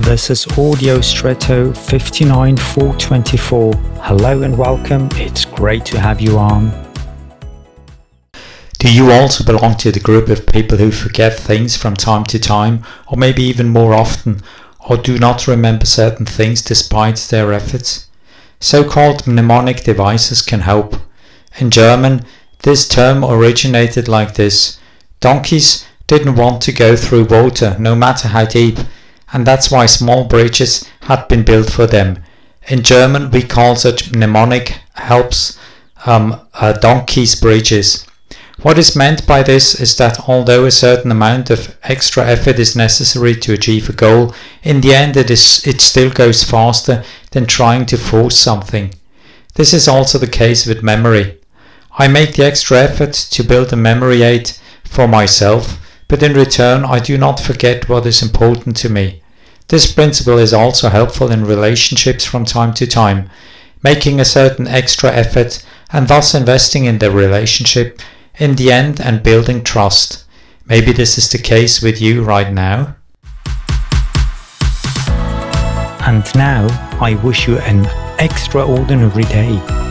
This is Audio Stretto 59424. Hello and welcome. It's great to have you on. Do you also belong to the group of people who forget things from time to time, or maybe even more often, or do not remember certain things despite their efforts? So called mnemonic devices can help. In German, this term originated like this Donkeys didn't want to go through water, no matter how deep, and that's why small bridges had been built for them. In German, we call such mnemonic helps um, uh, donkeys bridges. What is meant by this is that although a certain amount of extra effort is necessary to achieve a goal, in the end it, is, it still goes faster than trying to force something. This is also the case with memory. I make the extra effort to build a memory aid for myself, but in return I do not forget what is important to me. This principle is also helpful in relationships from time to time. Making a certain extra effort and thus investing in the relationship in the end and building trust. Maybe this is the case with you right now. And now I wish you an extraordinary day.